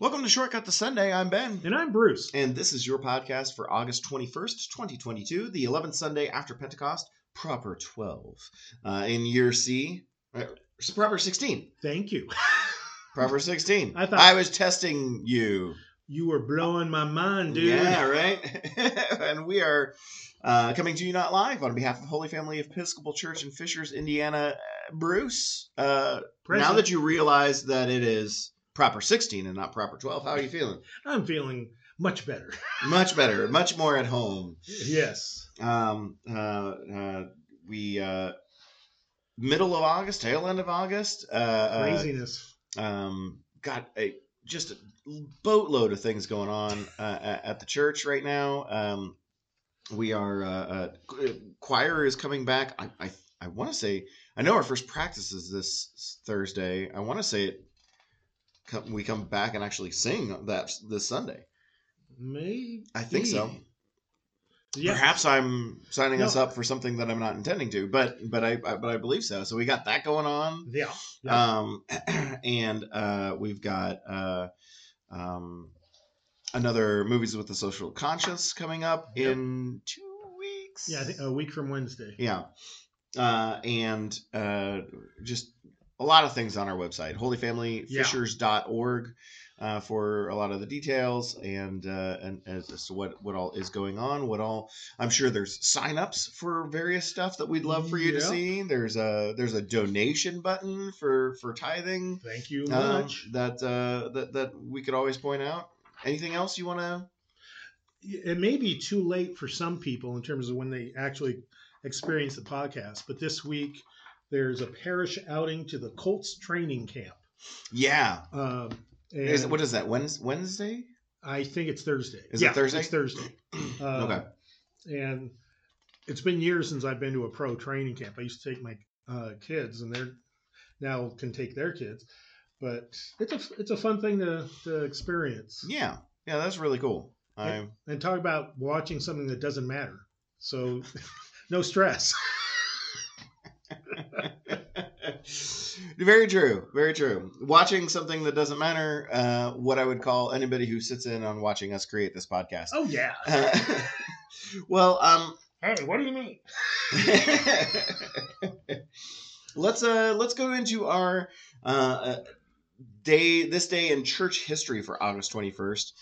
Welcome to Shortcut to Sunday. I'm Ben. And I'm Bruce. And this is your podcast for August 21st, 2022, the 11th Sunday after Pentecost, proper 12. Uh, in year C, uh, proper 16. Thank you. Proper 16. I thought- I was testing you. You were blowing my mind, dude. Yeah, right? and we are uh, coming to you not live on behalf of Holy Family Episcopal Church in Fishers, Indiana. Uh, Bruce, uh, now that you realize that it is proper 16 and not proper 12, how are you feeling? I'm feeling much better. Much better, much more at home. yes. Um, uh, uh, we uh, middle of August, tail end of August. Uh, uh, Craziness. um, got a just a boatload of things going on uh, at at the church right now. Um, we are uh, uh, choir is coming back. I I, I want to say I know our first practice is this Thursday. I want to say it. Come, we come back and actually sing that this Sunday. Maybe. I think so. Yeah. Perhaps I'm signing us up for something that I'm not intending to, but but I, I but I believe so. So we got that going on. Yeah. yeah. Um, and uh, we've got uh, um, another movies with the social conscience coming up Yep. in two weeks. yeah. I think a week from Wednesday. Yeah. Uh, and uh, just a lot of things on our website, holyfamilyfishers.org. Uh, for a lot of the details and uh, and as, as to what what all is going on, what all I'm sure there's signups for various stuff that we'd love for you to see. There's a there's a donation button for for tithing Thank you um, much. that uh, that that we could always point out. Anything else you want to? It may be too late for some people in terms of when they actually experience the podcast, but this week there's a parish outing to the Colts training camp. Yeah, Um, and is, what is that? Wednesday? I think it's Thursday. Is it yeah, Thursday? It's Thursday. Uh, okay. and it's been years since I've been to a pro training camp. I used to take my uh, kids, and they're now can take their kids. But it's a it's a fun thing to, to experience Yeah, yeah, that's really cool. I and talk about watching something that doesn't matter. So no stress. very true, very true. Watching something that doesn't matter. Uh, what I would call anybody who sits in on watching us create this podcast. Oh yeah. Uh, well, um, Hey, what do you mean? let's uh let's go into our uh, uh day this day in church history for August 21st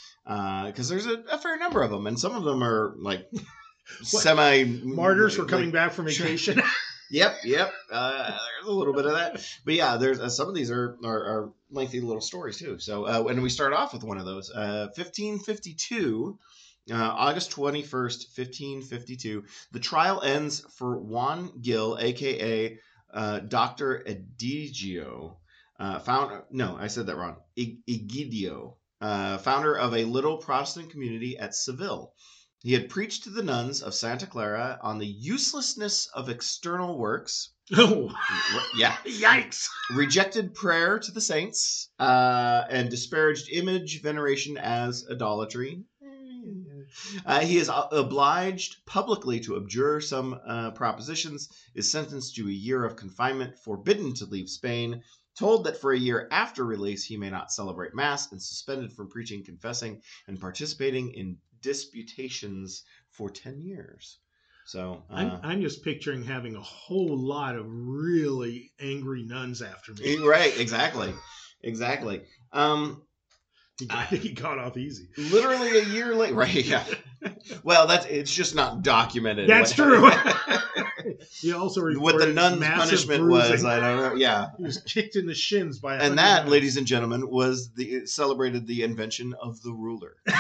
because there's a, a fair number of them and some of them are like semi Martyrs were like- coming back from vacation. Yep, yep. Uh, there's a little bit of that, but yeah, there's uh, some of these are, are are lengthy little stories too. So, uh, when we start off with one of those, uh, 1552, uh, August 21st, 1552, the trial ends for Juan Gil, aka uh, Doctor Edigio, uh, founder. No, I said that wrong. Egidio, uh, founder of a little Protestant community at Seville. He had preached to the nuns of Santa Clara on the uselessness of external works. oh, Yeah. yikes! Rejected prayer to the saints uh, and disparaged image veneration as idolatry. Uh, he is obliged publicly to abjure some uh, propositions, is sentenced to a year of confinement, forbidden to leave Spain, told that for a year after release he may not celebrate Mass, and suspended from preaching, confessing, and participating in disputations for 10 years. So, uh, I'm, I'm just picturing having a whole lot of really angry nuns after me. right, exactly. Exactly. Um, He, I think he got off easy. literally a year later, right? Yeah. Well, that's it's just not documented. That's true. he also what the nun's punishment was. I don't know. Yeah, He was kicked in the shins by and that, nuns. ladies and gentlemen, was the celebrated the invention of the ruler.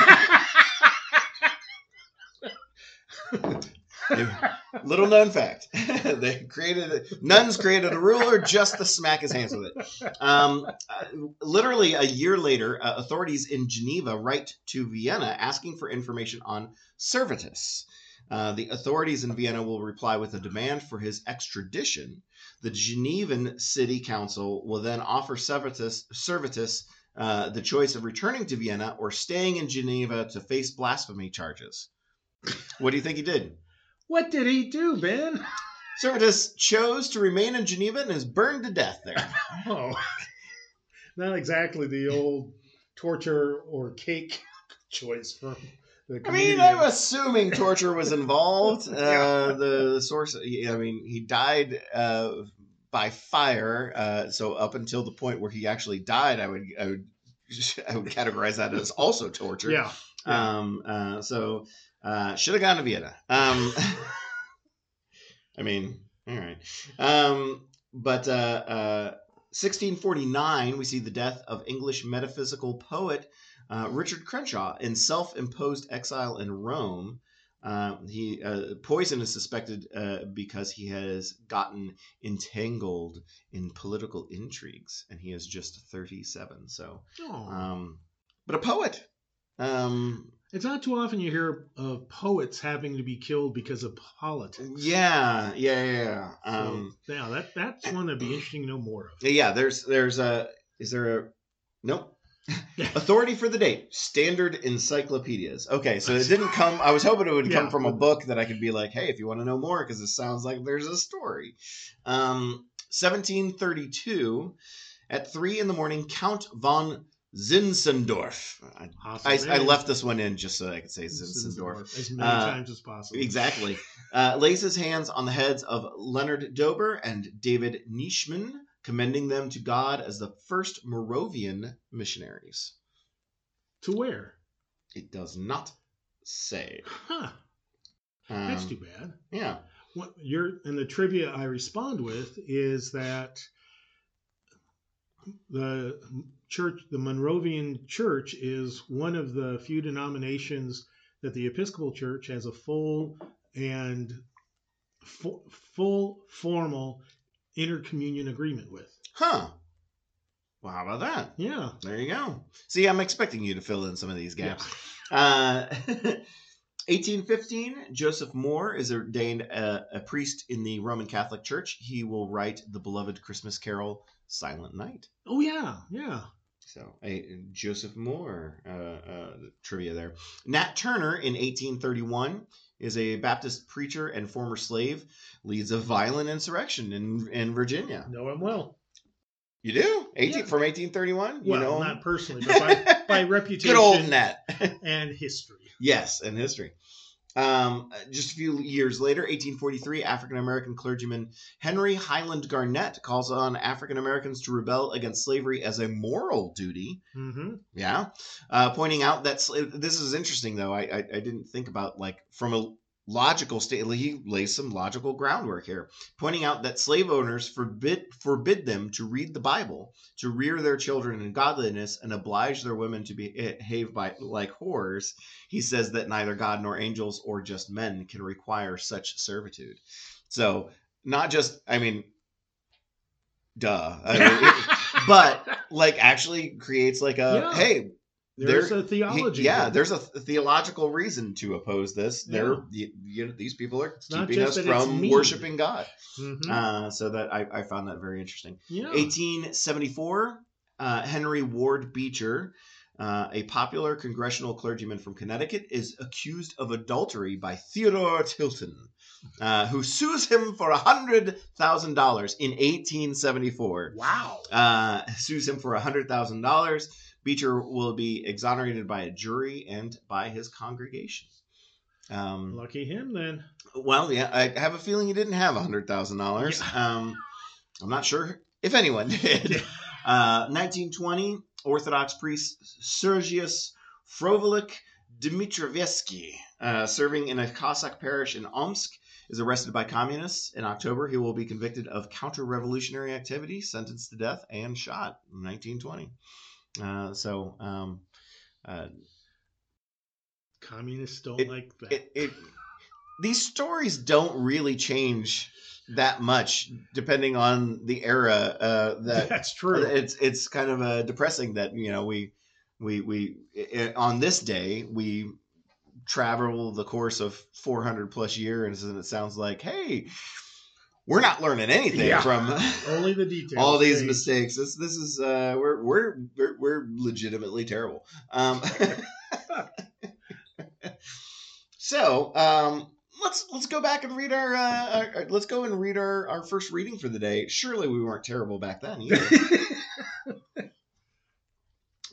Little known fact: they created nuns created a ruler just to smack his hands with it. Um, uh, literally a year later, uh, authorities in Geneva write to Vienna asking for information on Servetus. Uh, the authorities in Vienna will reply with a demand for his extradition. The Genevan City Council will then offer Servetus, Servetus uh, the choice of returning to Vienna or staying in Geneva to face blasphemy charges. What do you think he did? what did he do, Ben? Servetus chose to remain in Geneva and is burned to death there. Oh, not exactly the old torture or cake choice for I mean, I'm assuming torture was involved. Uh, Yeah. the source, I mean, he died uh, by fire. Uh, so up until the point where he actually died, I would, I would, I would categorize that as also torture. yeah. yeah. Um. Uh. So, uh, should have gone to Vienna. Um. I mean, all right. Um. But uh, uh, 1649, we see the death of English metaphysical poet uh, Richard Crashaw in self-imposed exile in Rome. Uh, he uh, poison is suspected uh, because he has gotten entangled in political intrigues, and he is just 37. So, um, but a poet. Um, it's not too often you hear of poets having to be killed because of politics. yeah, yeah, yeah. yeah. So, Um, yeah, that that's one that'd be interesting to know more of. yeah. There's, there's a. Is there a? Nope. Authority for the date. Standard encyclopedias. Okay, so it didn't come. I was hoping it would come Yeah. from a book that I could be like, hey, if you want to know more, because it sounds like there's a story. Um, 1732, at three in the morning, Count von Zinzendorf. I. I, I left this one in just so I could say Zinzendorf. as many Uh, times as possible. Exactly. Uh, lays his hands on the heads of Leonard Dober and David Nitschmann, commending them to God as the first Moravian missionaries. To where? It does not say. Huh. Um, That's too bad. Yeah. What you're and the trivia I respond with is that the church, the Moravian Church, is one of the few denominations that the Episcopal Church has a full and fu- full formal intercommunion agreement with. Huh. Well, how about that? Yeah. There you go. See, I'm expecting you to fill in some of these gaps. Uh, 1815, Joseph Mohr is ordained a, a priest in the Roman Catholic Church. He will write the beloved Christmas carol, Silent Night. Oh yeah, yeah. So, a Joseph Mohr uh, uh, trivia there. Nat Turner in 1831 is a Baptist preacher and former slave, leads a violent insurrection in, in Virginia. Know him well. You do? 18, Yeah. From 1831? You Well, know not personally, but by, by reputation Good old Nat. and history. yes, and history. Um, just a few years later, 1843, African American clergyman Henry Highland Garnet calls on African Americans to rebel against slavery as a moral duty. Mm-hmm. Yeah, uh, pointing out that sla- this is interesting though. I, I I didn't think about like from a logical state. He lays some logical groundwork here, pointing out that slave owners forbid forbid them to read the Bible, to rear their children in godliness, and oblige their women to eh, behave by like whores. He says that neither God nor angels or just men can require such servitude. So not just, I mean, duh. I mean, but like actually creates like a Yeah. hey There's there- a theology. he- yeah there. there's a th- theological reason to oppose this they're you, you know, these people are not keeping us from worshiping god Mhm. uh, so that I, I found that very interesting yeah. 1874 uh, henry ward beecher uh, a popular Congregational clergyman from Connecticut is accused of adultery by Theodore Tilton, uh, who sues him for $100,000 in 1874 Wow. uh, sues him for $100,000. Beecher will be exonerated by a jury and by his congregation. Um, Lucky him then. well, yeah, I have a feeling he didn't have $100,000. Um, I'm not sure if anyone did. Uh, 1920, Orthodox priest Sergius Frovelik Dmitrievsky, uh, serving in a Cossack parish in Omsk, is arrested by communists. In October, he will be convicted of counter-revolutionary activity, sentenced to death, and shot in 1920. Uh, so, um, uh, Communists don't It- like that. it, it these stories don't really change that much depending on the era uh, that That's true. it's it's kind of uh, depressing that you know we we we i on this day we travel the course of 400 plus years and it sounds like hey we're not learning anything Yeah. from Only the details. all these mistakes this this is uh we're we're we're, we're legitimately terrible um so um let's let's go back and read our, uh, our, our- let's go and read our our first reading for the day surely we weren't terrible back then either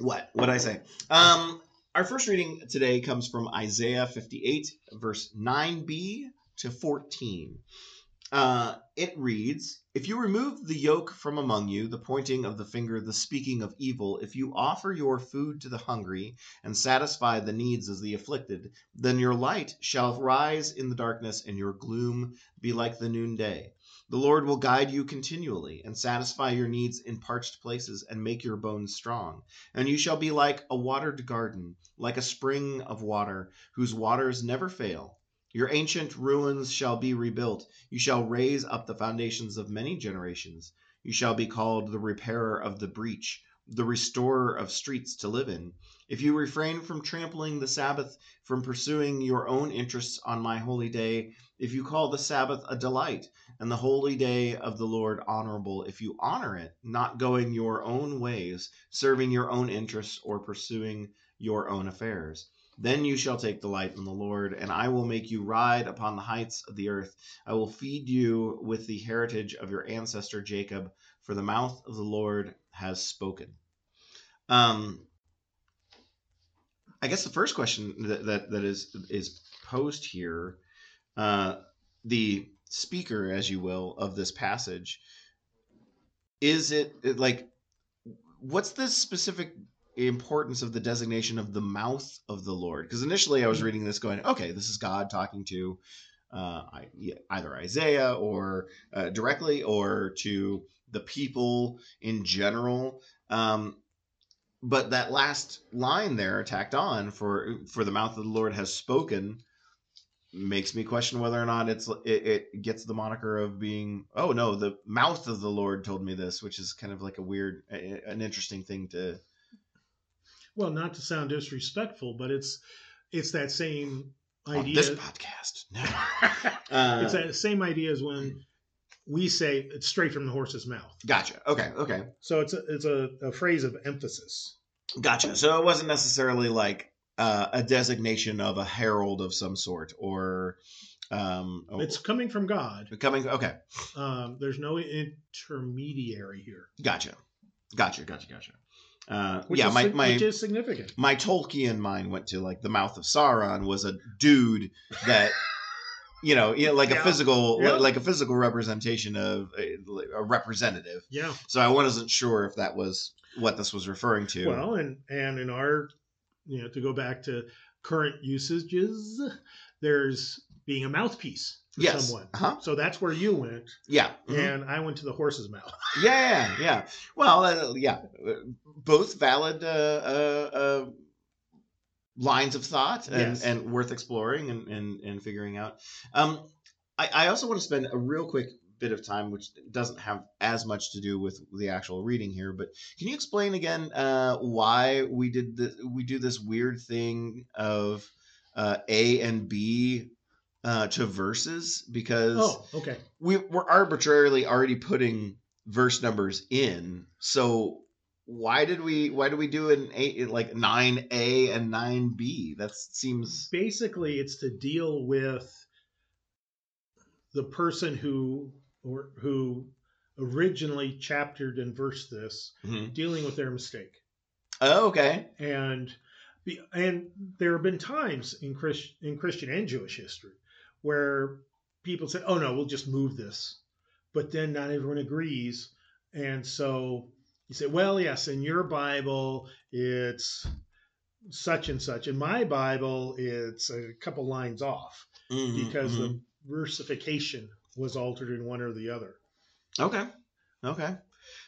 What? What I say? Um, our first reading today comes from Isaiah 58, verse 9b to 14. Uh, it reads If you remove the yoke from among you, the pointing of the finger, the speaking of evil, if you offer your food to the hungry and satisfy the needs of the afflicted, then your light shall rise in the darkness and your gloom be like the noonday. The Lord will guide you continually and satisfy your needs in parched places and make your bones strong. And you shall be like a watered garden, like a spring of water, whose waters never fail. Your ancient ruins shall be rebuilt. You shall raise up the foundations of many generations. You shall be called the repairer of the breach, the restorer of streets to live in. If you refrain from trampling the Sabbath, from pursuing your own interests on my holy day, if you call the Sabbath a delight, and the holy day of the Lord honorable, if you honor it, not going your own ways, serving your own interests, or pursuing your own affairs. Then you shall take delight in the Lord, and I will make you ride upon the heights of the earth. I will feed you with the heritage of your ancestor Jacob, for the mouth of the Lord has spoken. Um, I guess the first question that that, that is is posed here, uh, the speaker, as you will, of this passage, is it like what's the specific importance of the designation of the mouth of the Lord? Because initially I was reading this going, okay, this is God talking to uh, either Isaiah or uh, directly or to the people in general. Um, but that last line there tacked on for for the mouth of the Lord has spoken makes me question whether or not it's it, it, gets the moniker of being oh no the mouth of the lord told me this which is kind of like a weird an interesting thing to well not to sound disrespectful but it's it's that same idea On this podcast no. uh, it's that same idea as when we say it's straight from the horse's mouth gotcha okay okay so it's a, it's a, a phrase of emphasis gotcha so it wasn't necessarily like uh, a designation of a herald of some sort or um, it's coming from God. Coming okay. Um, there's no intermediary here. Gotcha, gotcha, gotcha, gotcha. Uh, which yeah, is, my, my which is significant. My Tolkien mind went to like the mouth of Sauron was a dude that you know, you know, like yeah. a physical, yeah. like a physical representation of a, a, representative. Yeah. So I wasn't sure if that was what this was referring to. Well, and and in our you know, to go back to current usages, there's being a mouthpiece for yes. someone. Uh-huh. So that's where you went. Yeah. Mm-hmm. And I went to the horse's mouth. yeah, yeah. Well, uh, yeah, both valid uh, uh, uh, lines of thought and, yes. and worth exploring and, and, and figuring out. Um, I, I also want to spend a real quick bit of time, which doesn't have as much to do with the actual reading here. But can you explain again uh, why we did the, we do this weird thing of uh, A and B uh, to verses? Because oh, okay, we we're arbitrarily already putting verse numbers in. So why did we why do we do an eight like nine A and nine B? That seems basically it's to deal with the person who or who originally chaptered and versed this, mm-hmm. dealing with their mistake. Oh, okay. And and there have been times in Christ, in Christian and Jewish history where people said, "Oh no, we'll just move this," but then not everyone agrees, and so you say, "Well, yes, in your Bible it's such and such. In my Bible, it's a couple lines off mm-hmm, because mm-hmm. the versification was altered in one or the other. Okay. Okay.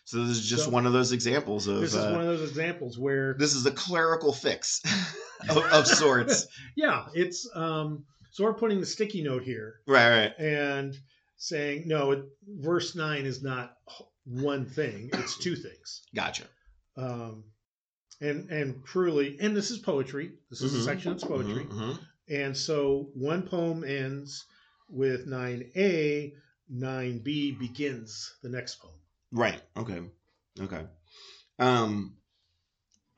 So this is just so, one of those examples of. This is uh, one of those examples where this is a clerical fix of, of, sorts. yeah, it's um. So we're putting the sticky note here, right? Right. And saying no, it, verse nine is not one thing; it's two things. Gotcha. Um, and and truly, and this is poetry. This is mm-hmm. a section that's poetry, mm-hmm, mm-hmm. and so one poem ends with 9a 9b begins the next poem right okay okay um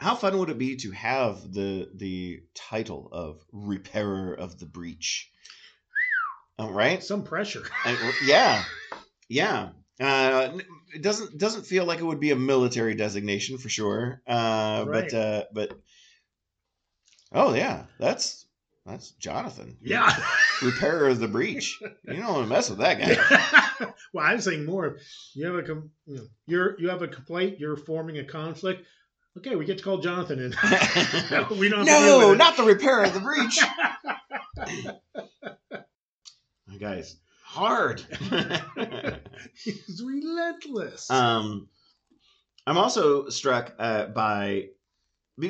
how fun would it be to have the the title of repairer of the breach All right some pressure I, yeah yeah Uh, it doesn't doesn't feel like it would be a military designation for sure. Uh, Right. but uh, but oh yeah, that's that's Jonathan. Yeah. repairer of the breach. You don't want to mess with that guy. well, I'm saying more. You have a com- you know, you're you have a complaint. You're forming a conflict. Okay, we get to call Jonathan in. we don't. Have to deal no, not the repair of the breach. My guy's hard. He's relentless. um, I'm also struck uh, by. uh,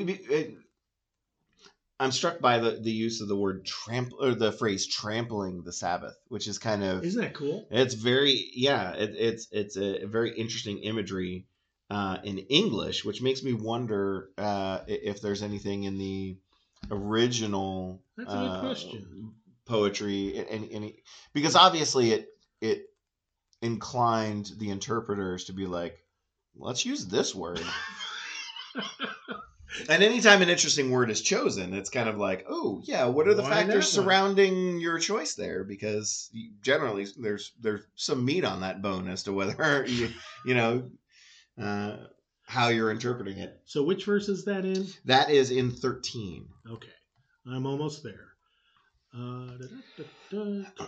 I'm struck by the, the use of the word trample or the phrase trampling the Sabbath, which is kind of Isn't that cool? It's very yeah. It, it's it's a very interesting imagery uh, in English, which makes me wonder uh, if there's anything in the original That's a good uh, question. poetry, and, and because obviously it it inclined the interpreters to be like, let's use this word. And anytime an interesting word is chosen, it's kind of like, oh yeah, what are the Why factors surrounding your choice there? Because generally, there's there's some meat on that bone as to whether you you know uh, how you're interpreting it. So which verse is that in? That is in thirteen. Okay, I'm almost there. Uh, da-da-da-da.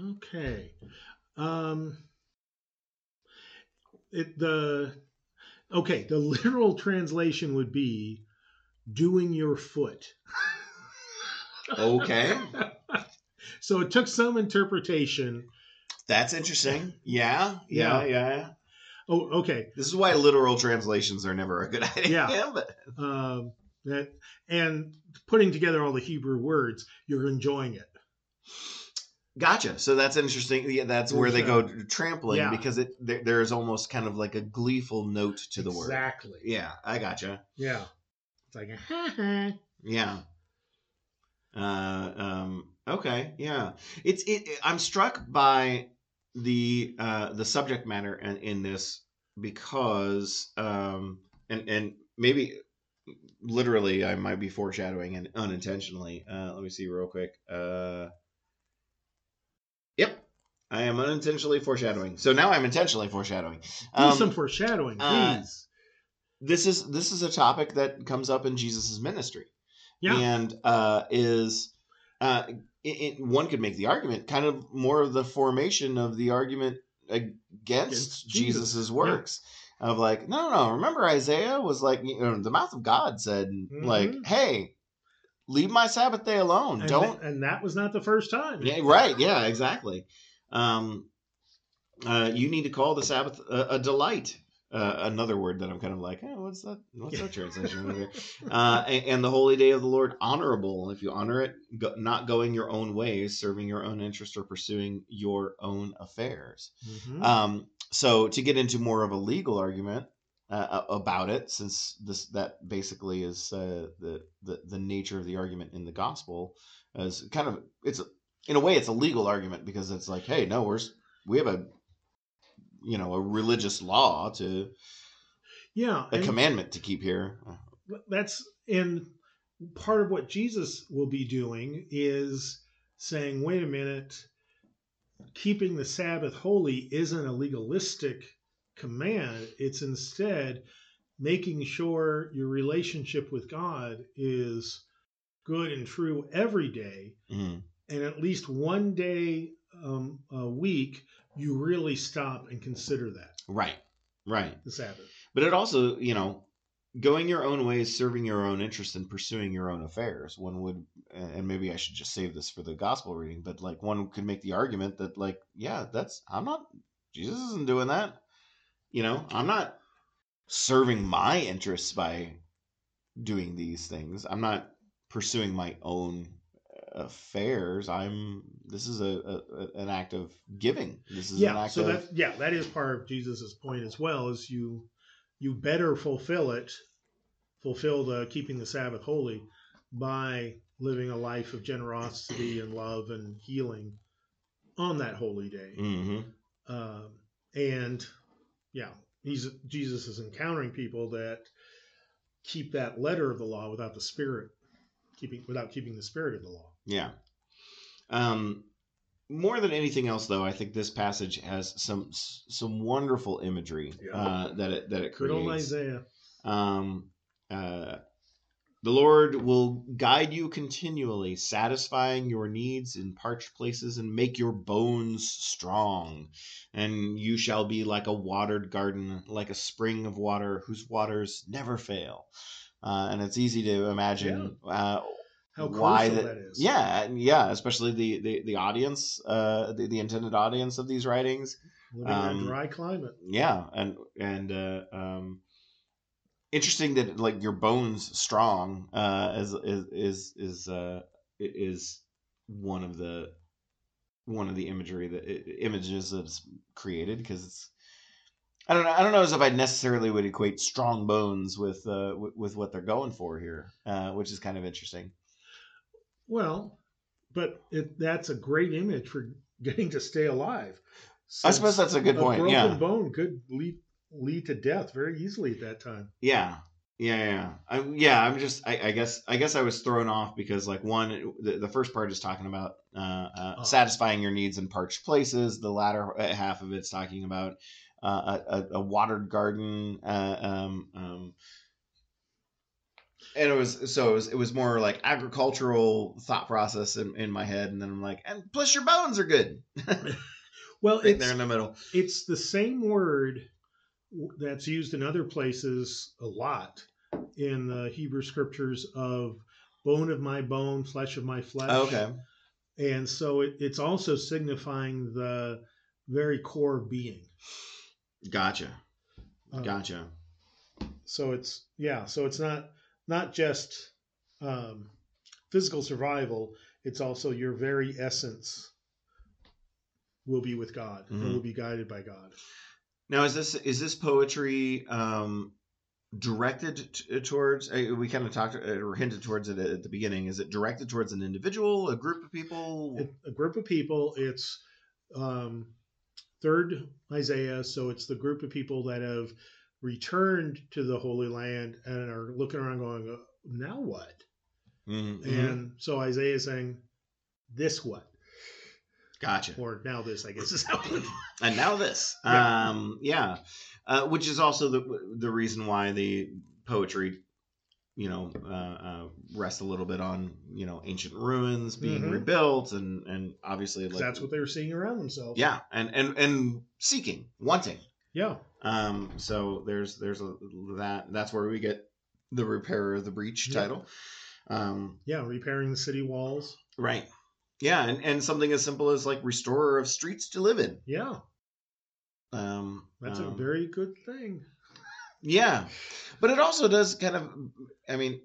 Okay. Um, it the okay. The literal translation would be "doing your foot." Okay, so it took some interpretation. that's interesting. Yeah, yeah, yeah. Oh, okay. This is why literal translations are never a good idea. Yeah. but Um, that and putting together all the Hebrew words, you're enjoying it. Gotcha. So that's interesting. Yeah, that's where they go trampling Yeah. because it there, there's almost kind of like a gleeful note to the word. Exactly. Yeah, I gotcha. Yeah. It's like, ha ha. Yeah. Uh, um, okay. Yeah. It's it. I'm struck by the uh, the subject matter in, in this because um, and and maybe literally I might be foreshadowing and unintentionally. Uh, let me see real quick. Uh, yep. I am unintentionally foreshadowing. So now I'm intentionally foreshadowing. Do Um, some foreshadowing, uh, please. this is this is a topic that comes up in Jesus' ministry, Yeah. and uh, is uh, it, it, one could make the argument, kind of more of the formation of the argument against, Against Jesus. Jesus' works. Of like, no, no, no. Remember, Isaiah was like, you know, the mouth of God said, like, Mhm. hey, leave my Sabbath day alone. and, Don't and that was not the first time. yeah, right. Yeah, exactly. Um, uh, you need to call the Sabbath a, a delight. Uh, another word that I'm kind of like, oh, what's that? What's that translation? uh, and, and the holy day of the Lord, honorable. If you honor it, go, not going your own ways, serving your own interest, or pursuing your own affairs. Mhm. Um, so to get into more of a legal argument uh, about it, since this that basically is uh, the, the the nature of the argument in the gospel, is kind of it's in a way it's a legal argument because it's like, hey, no, we're we have a you know a religious law to yeah. a commandment to keep here. that's and part of what Jesus will be doing is saying, wait a minute, keeping the Sabbath holy isn't a legalistic command. It's instead making sure your relationship with God is good and true every day. Mhm. And at least one day um, a week, you really stop and consider that Right, right. the Sabbath. But it also, you know, going your own ways, serving your own interests, and pursuing your own affairs. One would, and maybe I should just save this for the gospel reading, but like one could make the argument that, like, yeah, that's, I'm not, Jesus isn't doing that. You know, I'm not serving my interests by doing these things. I'm not pursuing my own affairs. I'm, this is a, a an act of giving. This is an yeah so that yeah that is part of jesus's point as well is you you better fulfill it fulfill the keeping the sabbath holy by living a life of generosity and love and healing on that holy day Mhm. um, and yeah he's jesus is encountering people that keep that letter of the law without the spirit keeping without keeping the spirit of the law. Yeah. Um, more than anything else, though, I think this passage has some some wonderful imagery Yeah. uh, that it that it Good old creates. Isaiah. Um, uh, the Lord will guide you continually, satisfying your needs in parched places and make your bones strong. And you shall be like a watered garden, like a spring of water whose waters never fail. Uh, and it's easy to imagine uh, How why that, that is. Yeah, yeah, especially the the, the audience, uh, the, the intended audience of these writings Living in Um, a dry climate. yeah and and uh, um interesting that like your bones strong uh is is is is uh is one of the one of the imagery that images that's created because it's I don't know. I don't know as if I necessarily would equate strong bones with uh, with, with what they're going for here, uh, which is kind of interesting. Well, but it, that's a great image for getting to stay alive. I suppose that's a good a point. broken Yeah, bone could lead lead to death very easily at that time. Yeah, yeah, yeah. I, yeah, I'm just. I, I guess. I guess I was thrown off because, like, one, the, the first part is talking about uh, uh, Oh. satisfying your needs in parched places. The latter half of it's talking about uh, a, a, a watered garden. Uh, um, um, and it was so it was it was more like agricultural thought process in, in my head, and then I'm like, and plus your bones are good. Well, right it's there in the middle. it's the same word that's used in other places a lot in the Hebrew scriptures of bone of my bone, flesh of my flesh. Oh, okay. And so it, it's also signifying the very core being. Gotcha. Uh, Gotcha. So it's yeah, so it's not not just um, physical survival. It's also your very essence will be with God Mhm. and will be guided by God. Now, is this is this poetry um, directed t- towards? uh, We kind of talked uh, or hinted towards it at the beginning. Is it directed towards an individual, a group of people? It, a group of people. It's um, third Isaiah, so it's the group of people that have returned to the Holy Land and are looking around, going, "Uh, "Now what?" Mhm, mhm. And so Isaiah is saying, "This what?" Gotcha. Or now this, I guess is how. And now this, Yeah. um, yeah, uh, which is also the the reason why the poetry, you know, uh, uh, rest a little bit on you know ancient ruins being Mhm. rebuilt, and and obviously like that's what they were seeing around themselves. yeah, and and and seeking, wanting. Yeah. Um, so there's there's a that that's where we get the repairer of the breach Yeah. title. Um, Yeah. Repairing the city walls. right. Yeah, and, and something as simple as like restorer of streets to live in. Yeah. Um, That's a um, very good thing. yeah, but it also does kind of. I mean,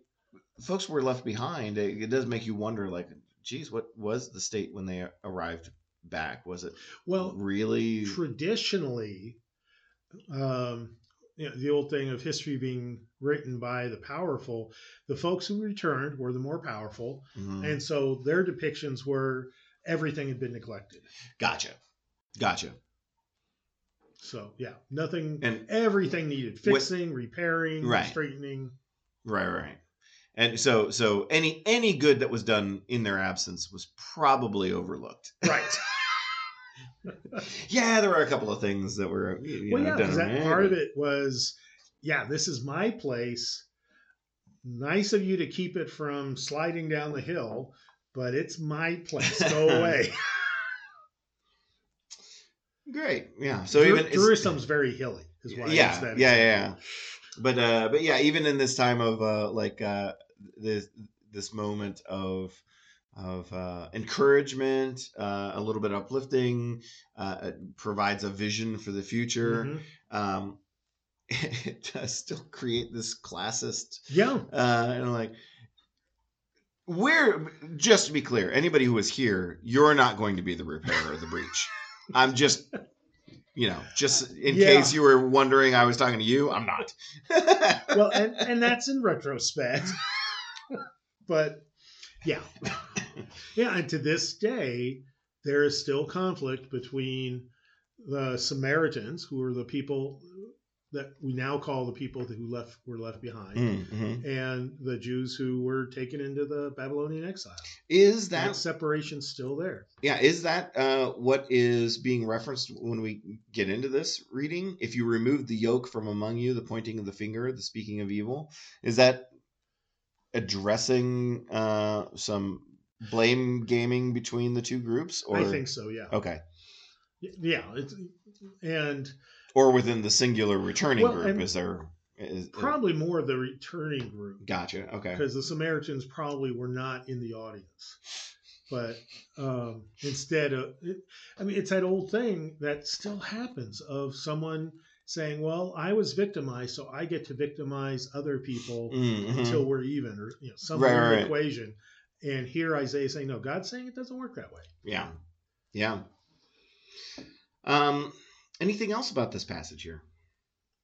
folks were left behind. It, it does make you wonder, like, geez, what was the state when they arrived back? Was it Well, really? traditionally, um, you know, the old thing of history being written by the powerful, the folks who returned were the more powerful, Mhm. and so their depictions were everything had been neglected. Gotcha, gotcha. So yeah, nothing, And everything needed What- fixing, repairing, Right. straightening. Right, right. And so so any any good that was done in their absence was probably overlooked. Right. Yeah, there were a couple of things that were you well, know, yeah, because that right, part of it was, yeah, this is my place. Nice of you to keep it from sliding down the hill, but it's my place. Go away. Great. Yeah. So Jer- even Jerusalem's very hilly, is why. I yeah, yeah, yeah, yeah. But uh but yeah, even in this time of uh like uh this this moment of of uh, encouragement, uh, a little bit uplifting, uh, it provides a vision for the future. Mhm. Um, it does still create this classist Yeah. Uh, and like, we're just to be clear, anybody who is here, you're not going to be the repairer of the breach. I'm just, you know, just in Yeah. case you were wondering, I was talking to you. I'm not. Well, and, and that's in retrospect. but yeah. Yeah. And to this day, there is still conflict between the Samaritans, who are the people that we now call the people who left were left behind, Mhm. and the Jews who were taken into the Babylonian exile. Is That that separation's still there. yeah? Is that uh, what is being referenced when we get into this reading? If you remove the yoke from among you, the pointing of the finger, the speaking of evil, is that addressing uh, some blame gaming between the two groups? Or I think so. Yeah. okay, Yeah. It's and or within the singular returning Well, group? Is there? Is, probably more the returning group. gotcha. Okay. because the Samaritans probably were not in the audience. But um, instead of, it, I mean, it's that old thing that still happens of someone saying, "Well, I was victimized, so I get to victimize other people Mhm. until we're even," or you know, somewhere Right, right, right. And here Isaiah saying, "No, God's saying it doesn't work that way." Yeah. Yeah. Um, anything else about this passage here?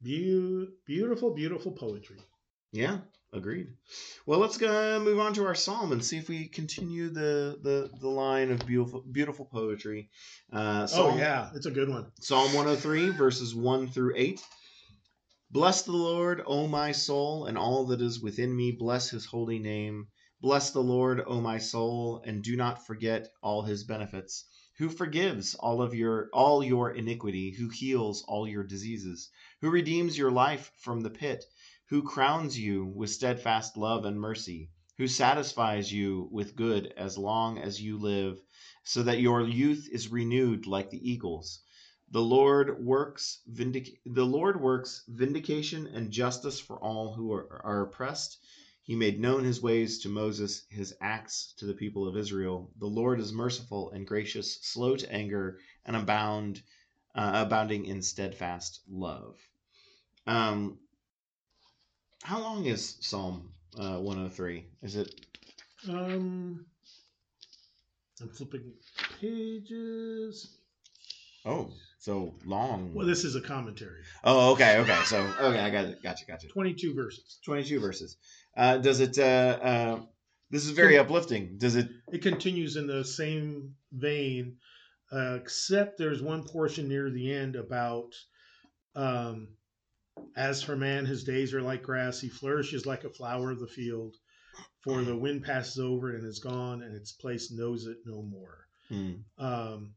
Beau- beautiful, beautiful poetry. Yeah, agreed. Well, let's go move on to our psalm and see if we continue the the, the line of beautiful beautiful poetry. Uh, psalm, oh yeah, it's a good one. Psalm 103 verses 1 through 8. Bless the Lord, O my soul, and all that is within me. Bless his holy name. Bless the Lord, O my soul, and do not forget all his benefits. Who forgives all of your all your iniquity, who heals all your diseases, who redeems your life from the pit, who crowns you with steadfast love and mercy, who satisfies you with good as long as you live, so that your youth is renewed like the eagles. The Lord works vindic- the Lord works vindication and justice for all who are, are oppressed. He made known his ways to Moses, his acts to the people of Israel. The Lord is merciful and gracious, slow to anger, and abound, uh, abounding in steadfast love. Um, how long is Psalm uh, 103? Is it Um, I'm flipping pages. oh so long? Well, this is a commentary. oh, okay, okay. So okay, I got it. Gotcha, gotcha. 22 verses. 22 verses. Uh, does it? Uh, uh, this is very uplifting. Does it? It continues in the same vein, uh, except there's one portion near the end about, um, as for man, his days are like grass. He flourishes like a flower of the field. For the wind passes over and is gone, and its place knows it no more. Hmm. Um,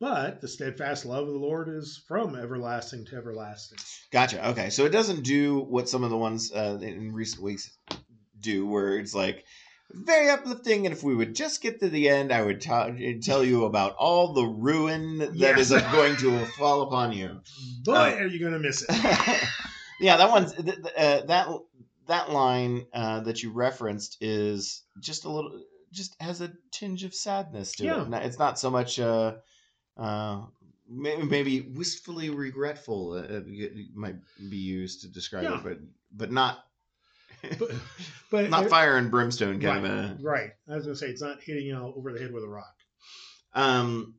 but the steadfast love of the Lord is from everlasting to everlasting. Gotcha. Okay, so it doesn't do what some of the ones uh, in recent weeks do, where it's like very uplifting, and if we would just get to the end, I would ta- tell you about all the ruin that Yes. is going to fall upon you. Boy, Uh, are you going to miss it. yeah, that one's th- th- uh, that that line uh, that you referenced is just a little, just has a tinge of sadness to Yeah. it. It's not so much. Uh, maybe, wistfully regretful uh, uh, might be used to describe Yeah. it, but but not But, but not it- fire and brimstone kind right, of a. right. I was to say it's not hitting you over the head with a rock. Um,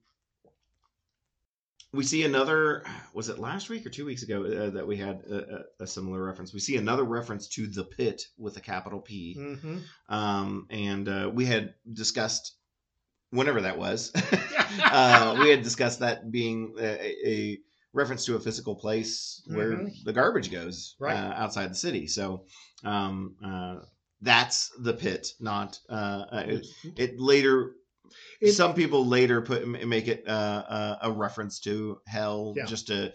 we see another. Was it last week or two weeks ago uh, that we had a, a, a similar reference? We see another reference to the pit with a capital P. Mm-hmm. Um, and uh, we had discussed whenever that was. uh, we had discussed that being a, a reference to a physical place where Mhm. the garbage goes Right. uh, outside the city. So um, uh, that's the pit, not uh, uh, it, it later. It- some people later put make it uh, uh, a reference to hell, Yeah. just to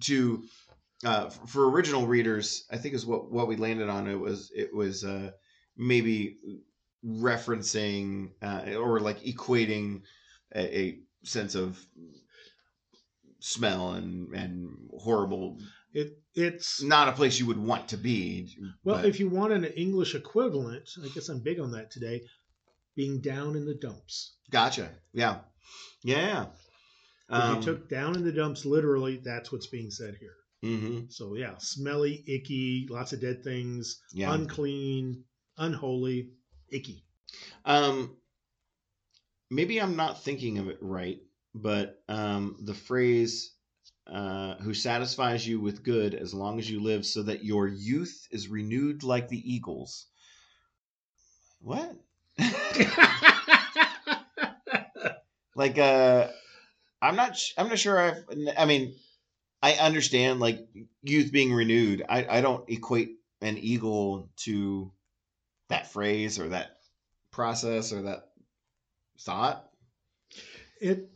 to uh, for original readers. I think is what what we landed on. It was it was uh, maybe referencing uh, or like equating a, a sense of smell and and horrible It it's not a place you would want to be well, but- if you want an English equivalent, I guess I'm big on that today. Being down in the dumps. gotcha yeah yeah If um, you took down in the dumps literally, that's what's being said here. mhm, So yeah, smelly, icky, lots of dead things, yeah unclean, unholy, icky. um maybe i'm not thinking of it right but um the phrase uh, who satisfies you with good as long as you live, so that your youth is renewed like the eagles. What? like uh i'm not sh- i'm not sure i've i mean I understand like youth being renewed. I, I don't equate an eagle to that phrase or that process or that thought. It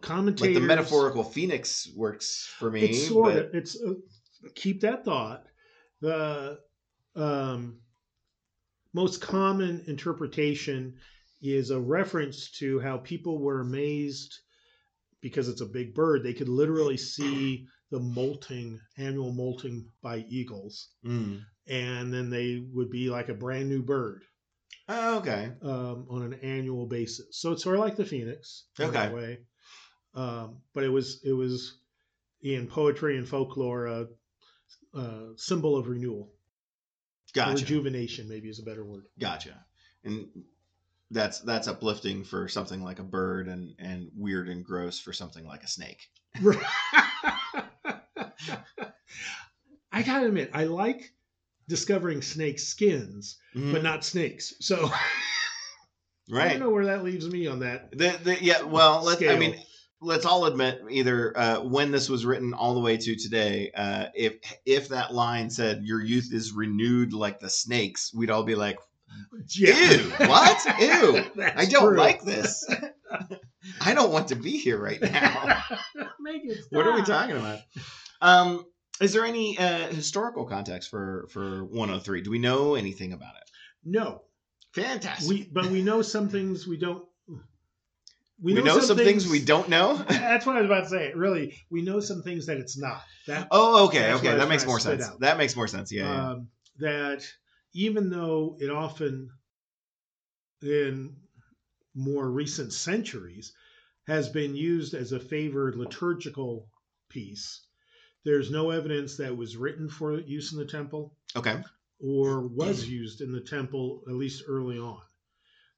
commentators Like the metaphorical phoenix works for me. It's sort but- of it's uh, keep that thought. The um, most common interpretation is a reference to how people were amazed because it's a big bird. They could literally see the molting annual molting by eagles, Mm. And then they would be like a brand new bird Oh, okay. um, on an annual basis. So it's sort of like the phoenix in that Okay. way. Um, but it was it was in poetry and folklore a, a symbol of renewal, Gotcha. rejuvenation. Maybe is a better word. Gotcha. And that's that's uplifting for something like a bird and and weird and gross for something like a snake. I gotta admit, I like discovering snake skins, Mhm. but not snakes. So right. I don't know where that leaves me on that. The, the, yeah, well, let's. I mean, let's all admit either uh, when this was written all the way to today, uh, if if that line said "Your youth is renewed like the snakes," we'd all be like, Yeah. "Ew, what? Ew! I don't true. like this. I don't want to be here right now." Make it what are we talking about? Um, is there any uh, historical context for for 103? Do we know anything about it? No, Fantastic. we but we know some things we don't. We, know, some things, we don't know. That's what I was about to say. Really, we know some things that it's not. That oh, okay, That's what I okay, that makes more sense. out. That makes more sense. Yeah. yeah. um, that even though it often in more recent centuries has been used as a favored liturgical piece, there's no evidence that was written for use in the temple okay. or was used in the temple at least early on.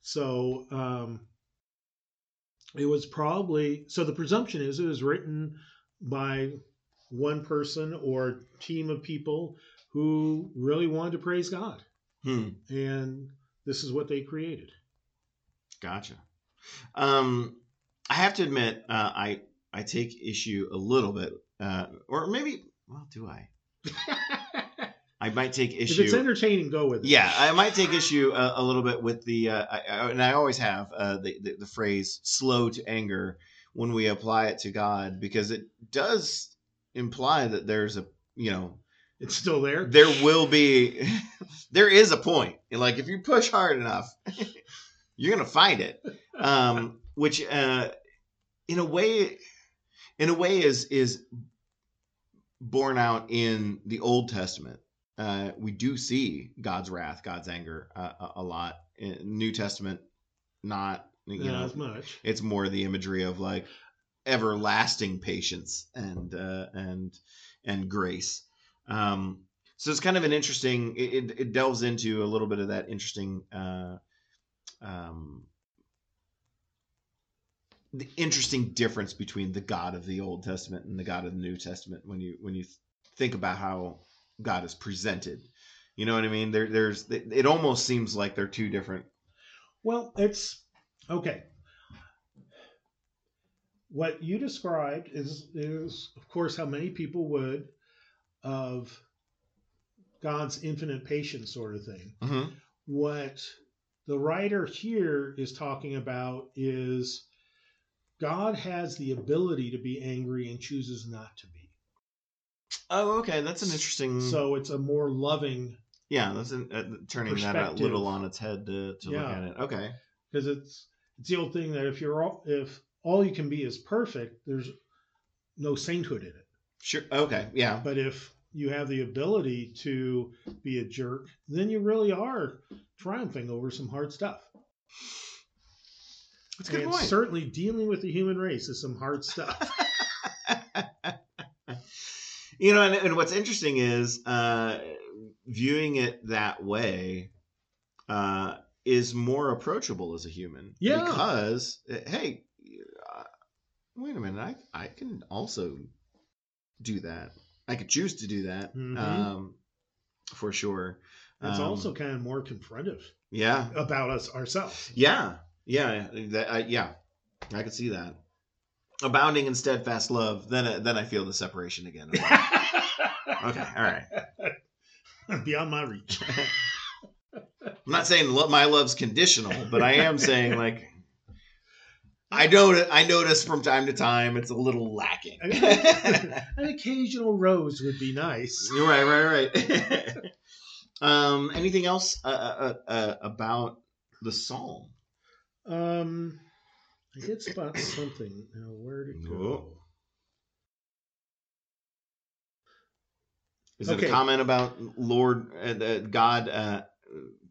So um, it was probably so the presumption is it was written by one person or team of people who really wanted to praise God, Hmm. and this is what they created. Gotcha. Um, I have to admit, uh, I I take issue a little bit, uh, or maybe, well, do I? I might take if issue. it's entertaining, go with it. Yeah, I might take issue a, a little bit with the, uh, I, I, and I always have uh, the, the the phrase "slow to anger" when we apply it to God, because it does imply that there's a, you know, it's still there. there will be, there is a point. Like if you push hard enough, you're gonna find it. Um, which, uh, in a way, in a way, is is borne out in the Old Testament. Uh, we do see God's wrath, God's anger uh, a, a lot. In New Testament, not you Not know, as much. it's more the imagery of like everlasting patience and uh, and and grace. Um, so it's kind of an interesting. It, it, it delves into a little bit of that interesting. Uh, um, the interesting difference between the God of the Old Testament and the God of the New Testament when you when you think about how God is presented. You know what I mean? There, there's it, almost seems like they're two different. Well, it's okay. What you described is is of course how many people would of God's infinite patience sort of thing. Mhm. What the writer here is talking about is God has the ability to be angry and chooses not to be. Oh, okay, that's an interesting. So it's a more loving Yeah, that's an, uh, turning that a little on its head to, to look at it. Okay. because it's it's the old thing that if you're all if all you can be is perfect, there's no sainthood in it. Sure. Okay. Yeah. But if you have the ability to be a jerk, then you really are triumphing over some hard stuff. That's a good and point. certainly dealing with the human race is some hard stuff. you know, and, and what's interesting is uh, viewing it that way uh, is more approachable as a human. Yeah. Because uh, hey, uh, wait a minute, I I can also do that. I could choose to do that. Mhm. Um, for sure. it's Um, also kind of more confrontive yeah. about us ourselves. Yeah, yeah, that, I, yeah. I could see that. abounding in steadfast love, then uh, then I feel the separation again. okay, all right. Beyond my reach. I'm not saying lo- my love's conditional, but I am saying like I know I notice from time to time it's a little lacking. An occasional rose would be nice. You're right, right, right. um, anything else uh, uh, uh, about the psalm? Um, I did spot something. Now, where did it go? Whoa. Is it a comment about Lord uh, uh, God uh,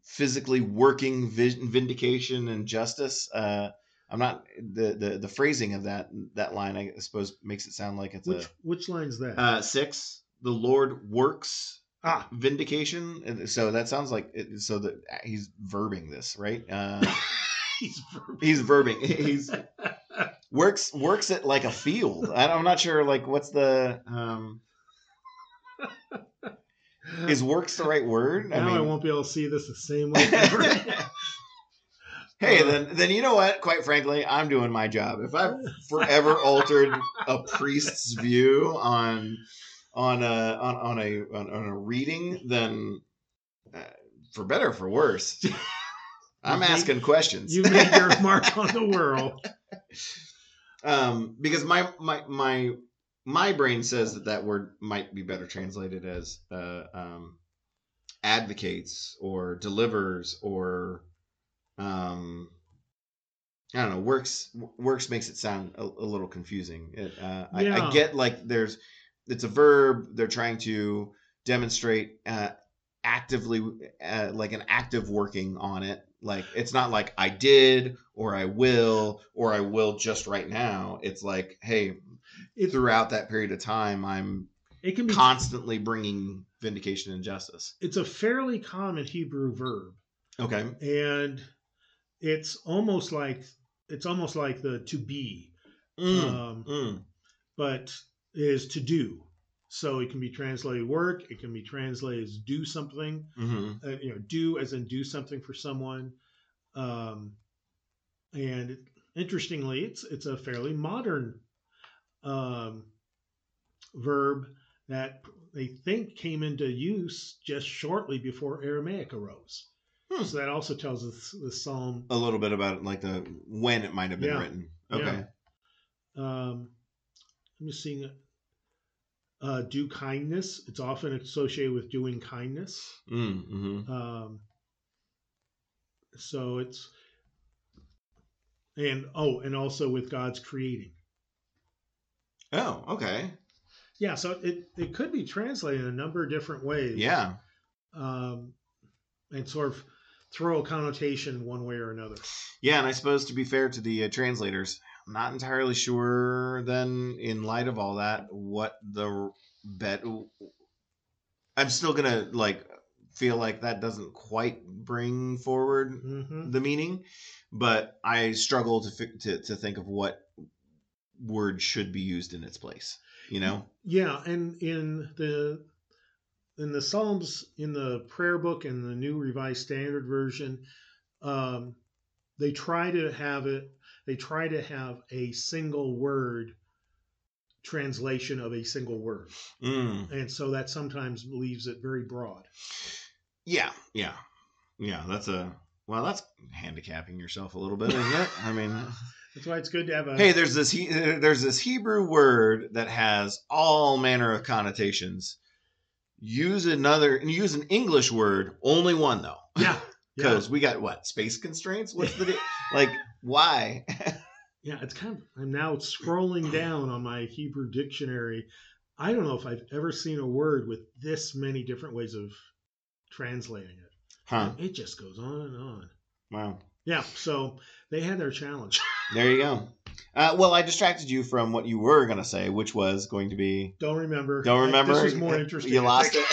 physically working vindication and justice? Uh, I'm not the, the the phrasing of that that line. I suppose makes it sound like it's Which which line's that? uh, six. The Lord works ah, vindication. So that sounds like it, so that he's verbing this, right? He's verb- he's verbing. He's works works it like a field. I, I'm not sure. Like, what's the um, is works the right word? now I, won't be able to see this the same way. ever. hey, Uh, then then you know what? Quite frankly, I'm doing my job. If I've forever altered a priest's view on on a on, on a on, on a reading, then uh, for better or for worse, I'm made- asking questions. you made your mark on the world. um, because my my my my brain says that that word might be better translated as uh, um, advocates or delivers or um, I don't know. Works works makes it sound a, a little confusing. It, uh, I, I get like there's it's a verb. They're trying to demonstrate uh, actively uh, like an active working on it. Like it's not like I did or I will or I will just right now. It's like hey, It, throughout that period of time, I'm it can be. constantly bringing vindication and justice. it's a fairly common Hebrew verb, Okay. and it's almost like it's almost like the to be, Mm, um, mm. but is to do. So it can be translated work. It can be translated as do something. hmm uh, you know, do as in do something for someone. Um, and interestingly, it's it's a fairly modern um, verb that they think came into use just shortly before Aramaic arose. Hmm. So that also tells us the psalm. A little bit about like the when it might have been Yeah. written. Okay. Um, I'm just seeing. Uh, do kindness. It's often associated with doing kindness. Mm, hmm Um, so it's and oh, and also with God's creating. Oh, okay. Yeah, so it it could be translated in a number of different ways. Yeah. Um, and sort of throw a connotation one way or another. Yeah, and I suppose to be fair to the uh, translators, I'm not entirely sure then, in light of all that, what the bet. I'm still gonna like feel like that doesn't quite bring forward hmm the meaning, but I struggle to fi- to to think of what word should be used in its place. You know? Yeah, and in the in the Psalms, in the prayer book, and the New Revised Standard Version, um, they try to have it. They try to have a single word translation of a single word, Mm. and so that sometimes leaves it very broad. Yeah, yeah, yeah. That's a well. That's handicapping yourself a little bit, isn't it? I mean. That's why it's good to have a. hey there's this he, there's this hebrew word that has all manner of connotations use another use an english word only one though yeah, yeah, because we got what space constraints what's the like why yeah. It's kind of. I'm now scrolling down on my Hebrew dictionary. I don't know if I've ever seen a word with this many different ways of translating it. huh It just goes on and on. wow Yeah, so they had their challenge. there you go uh, well i distracted you from what you were going to say which was going to be Don't remember. don't remember This was more interesting. you lost it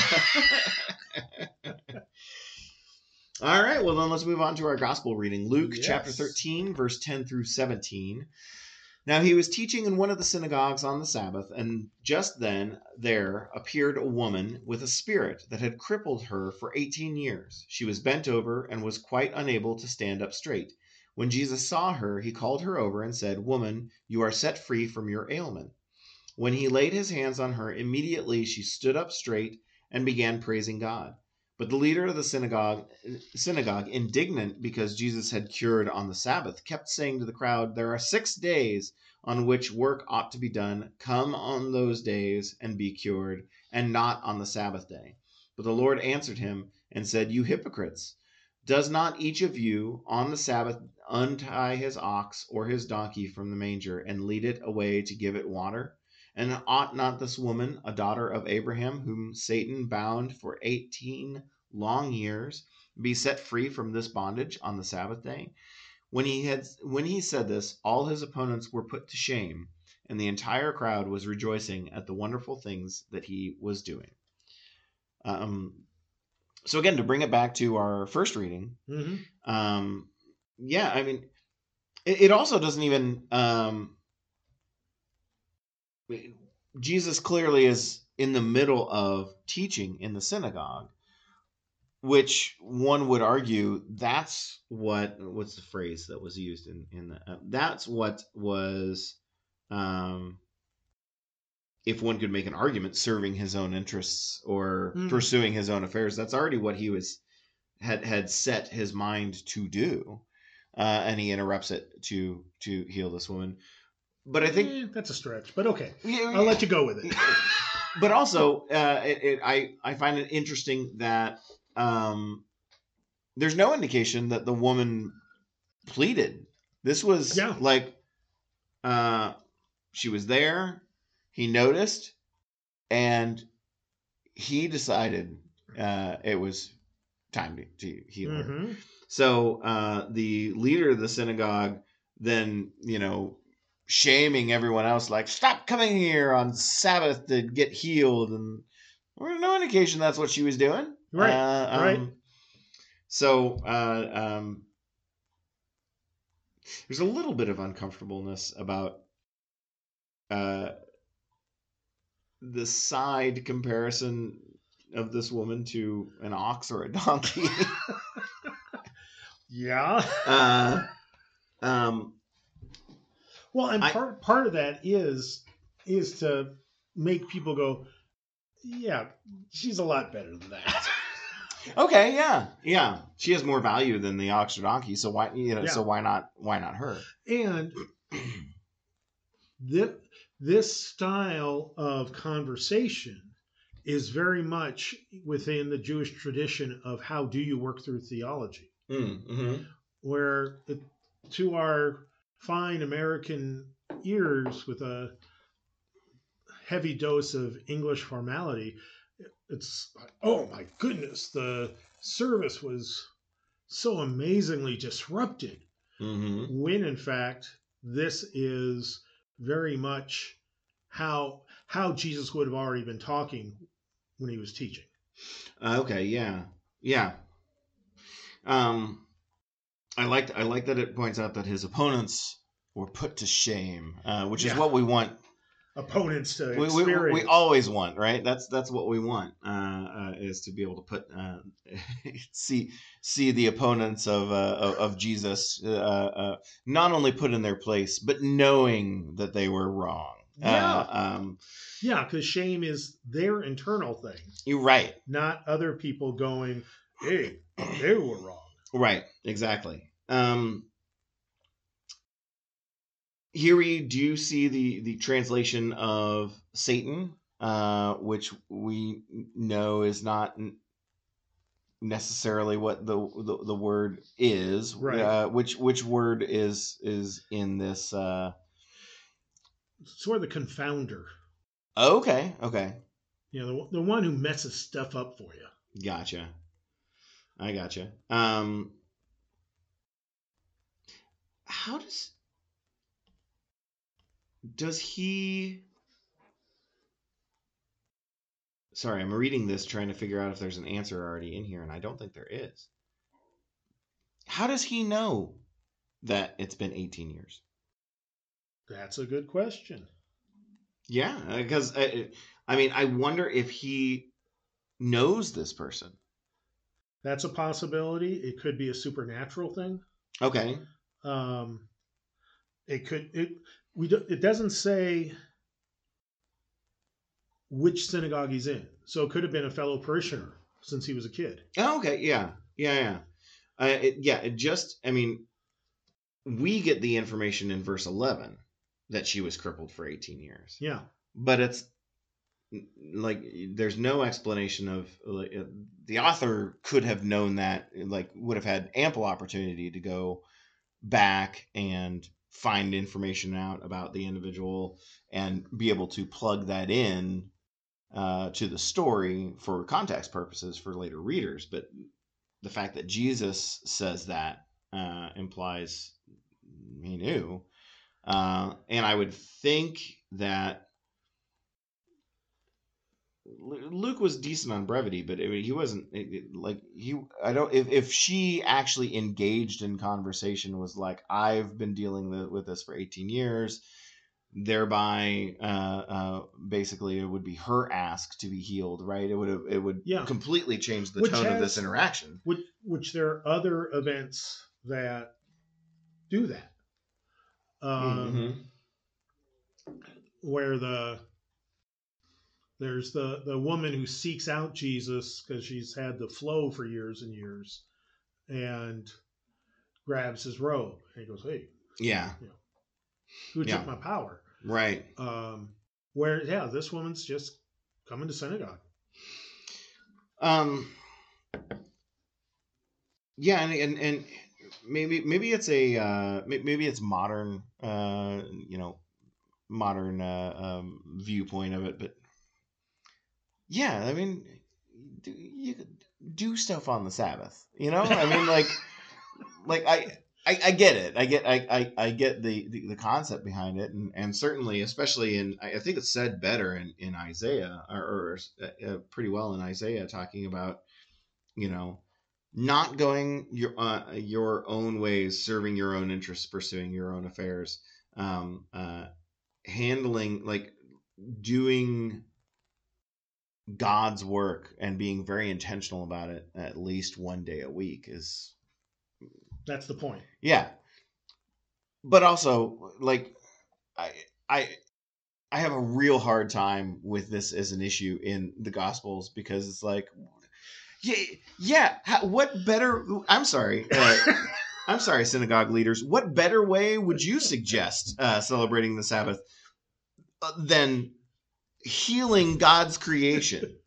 All right, well then let's move on to our gospel reading. Luke Yes. chapter 13, verse 10 through 17. Now he was teaching in one of the synagogues on the Sabbath, and just then there appeared a woman with a spirit that had crippled her for 18 years. She was bent over and was quite unable to stand up straight. When Jesus saw her, he called her over and said, Woman, you are set free from your ailment. When he laid his hands on her, immediately she stood up straight and began praising God. But the leader of the synagogue, synagogue, indignant because Jesus had cured on the Sabbath, kept saying to the crowd, There are six days on which work ought to be done. Come on those days and be cured, and not on the Sabbath day. But the Lord answered him and said, You hypocrites! Does not each of you on the Sabbath untie his ox or his donkey from the manger and lead it away to give it water? And ought not this woman, a daughter of Abraham, whom Satan bound for eighteen long years, be set free from this bondage on the Sabbath day? When he had when he said this, all his opponents were put to shame, and the entire crowd was rejoicing at the wonderful things that he was doing. Um, so again, to bring it back to our first reading, hmm um, yeah, I mean, it, it also doesn't even. Um, Jesus clearly is in the middle of teaching in the synagogue, which one would argue that's what what's the phrase that was used in in the, uh, that's what was um if one could make an argument serving his own interests or Mm. pursuing his own affairs. That's already what he was had had set his mind to do. Uh, and he interrupts it to to heal this woman but i think Eh, that's a stretch, but okay. yeah, I'll let you go with it. but also uh, it, it, I I find it interesting that um, there's no indication that the woman pleaded. This was Yeah. like uh, she was there. He noticed, and he decided uh, it was time to, to heal her. Mhm. So uh, the leader of the synagogue then, you know, shaming everyone else, like, stop coming here on Sabbath to get healed. And there was no indication that's what she was doing. Right, Uh, um, right. So uh, um, there's a little bit of uncomfortableness about uh, the side comparison of this woman to an ox or a donkey. Yeah. uh, um, Well, and I- part part of that is is to make people go, yeah, she's a lot better than that. okay, yeah, yeah. She has more value than the ox or donkey, so why you know? Yeah. So why not? Why not her? and this this style of conversation is very much within the Jewish tradition of how do you work through theology, Mm-hmm. where it, to our fine American ears with a heavy dose of English formality, it's oh my goodness, the service was so amazingly disrupted Mm-hmm. when in fact this is very much how how Jesus would have already been talking when he was teaching. Uh, okay, yeah, yeah. Um, I like I like that it points out that his opponents were put to shame, uh, which is what we want. Opponents to We, we, experience. we always want, right? That's that's what we want uh, uh, is to be able to put uh, see see the opponents of uh, of, Jesus uh, uh, not only put in their place, but knowing that they were wrong. Yeah. Um, yeah, because shame is their internal thing, you're right. not other people going, "Hey, they were wrong." Right, exactly. Um, here we do see the the translation of Satan, uh, which we know is not necessarily what the the, the word is. Right. Uh, which which word is is in this? Uh... Sort of the confounder, Okay, okay, you know, the, the one who messes stuff up for you. gotcha. I gotcha. Um, how does does he sorry i'm reading this trying to figure out if there's an answer already in here and i don't think there is how does he know that it's been 18 years That's a good question. yeah because I, I mean i wonder if he knows this person That's a possibility. It could be a supernatural thing. okay Um, it could it we do, it doesn't say which synagogue he's in, so it could have been a fellow parishioner since he was a kid. Oh, okay, yeah, yeah, yeah, uh, it, yeah. It just, I mean, we get the information in verse eleven that she was crippled for eighteen years, Yeah, but it's like there's no explanation of like, uh, the author could have known that, like would have had ample opportunity to go back and find information out about the individual and be able to plug that in uh, to the story for context purposes for later readers. But the fact that Jesus says that uh, implies he knew. Uh, and I would think that Luke was decent on brevity, but I mean, he wasn't it- it- like he. I don't. If if she actually engaged in conversation, was like, I've been dealing with, with this for eighteen years, thereby, uh, uh, basically, it would be her ask to be healed, right? It would have. It would Yeah. completely change the Which tone of this interaction. which which there are other events that do that. Um, Mhm. where the there's the the woman who seeks out Jesus because she's had the flow for years and years, and grabs his robe and he goes, "Hey, Yeah. who Yeah. took my power?" Right. Um, where yeah, this woman's just coming to synagogue. Um. Yeah, and and, and maybe maybe it's a uh, maybe it's modern, uh, you know, modern uh, um, viewpoint of it, but yeah, I mean, do, you do stuff on the Sabbath, you know? I mean, like, like I. I, I get it. I get I, I, I get the, the, the concept behind it, and, and certainly, especially in I think it's said better in, in Isaiah or, or uh, pretty well in Isaiah, talking about you know not going your uh, your own ways, serving your own interests, pursuing your own affairs, um, uh, handling like doing God's work and being very intentional about it at least one day a week is That's the point. yeah. But also, like, I I I have a real hard time with this as an issue in the Gospels because it's like, yeah, yeah. How, what better? I'm sorry. Uh, I'm sorry, synagogue leaders. What better way would you suggest uh, celebrating the Sabbath uh, than healing God's creation?